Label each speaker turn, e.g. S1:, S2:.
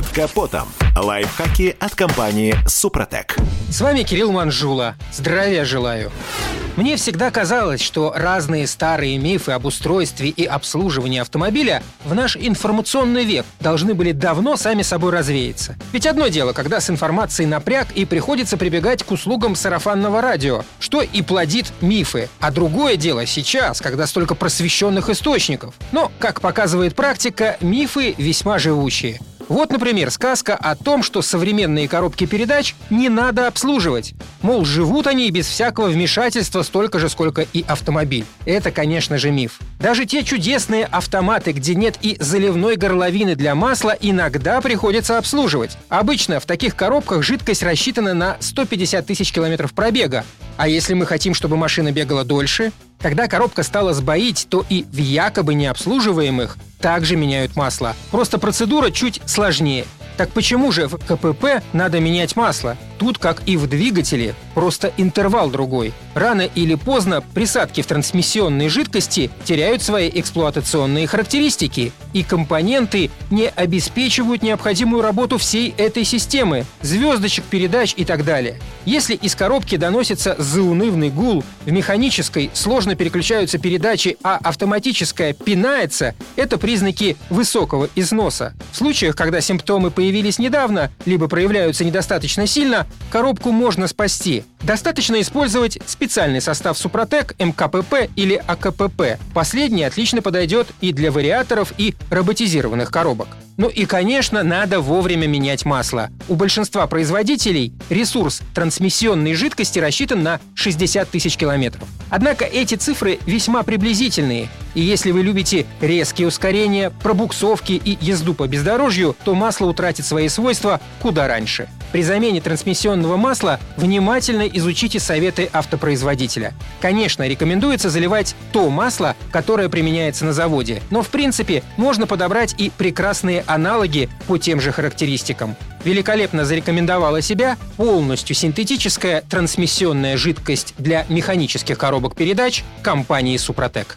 S1: Под капотом. Лайфхаки от компании «Супротек».
S2: С вами Кирилл Манжула. Здравия желаю. Мне всегда казалось, что разные старые мифы об устройстве и обслуживании автомобиля в наш информационный век должны были давно сами собой развеяться. Ведь одно дело, когда с информацией напряг и приходится прибегать к услугам сарафанного радио, что и плодит мифы. А другое дело сейчас, когда столько просвещенных источников. Но, как показывает практика, мифы весьма живучие. Вот, например, сказка о том, что современные коробки передач не надо обслуживать. Мол, живут они без всякого вмешательства столько же, сколько и автомобиль. Это, конечно же, миф. Даже те чудесные автоматы, где нет и заливной горловины для масла, иногда приходится обслуживать. Обычно в таких коробках жидкость рассчитана на 150 тысяч километров пробега. А если мы хотим, чтобы машина бегала дольше, когда коробка стала сбоить, то и в якобы необслуживаемых также меняют масло. Просто процедура чуть сложнее. Так почему же в КПП надо менять масло? Тут, как и в двигателе, просто интервал другой. Рано или поздно присадки в трансмиссионной жидкости теряют свои эксплуатационные характеристики, и компоненты не обеспечивают необходимую работу всей этой системы, звездочек, передач и так далее. Если из коробки доносится заунывный гул, в механической сложно переключаются передачи, а автоматическая пинается, это признаки высокого износа. В случаях, когда симптомы появились недавно, либо проявляются недостаточно сильно, коробку можно спасти. Достаточно использовать специальный состав Супротек, МКПП или АКПП. Последний отлично подойдет и для вариаторов, и роботизированных коробок. Ну и, конечно, надо вовремя менять масло. У большинства производителей ресурс трансмиссионной жидкости рассчитан на 60 тысяч километров. Однако эти цифры весьма приблизительные, и если вы любите резкие ускорения, пробуксовки и езду по бездорожью, то масло утратит свои свойства куда раньше. При замене трансмиссионного масла внимательно изучите советы автопроизводителя. Конечно, рекомендуется заливать то масло, которое применяется на заводе, но в принципе можно подобрать и прекрасные аналоги по тем же характеристикам. Великолепно зарекомендовала себя полностью синтетическая трансмиссионная жидкость для механических коробок передач компании «Супротек».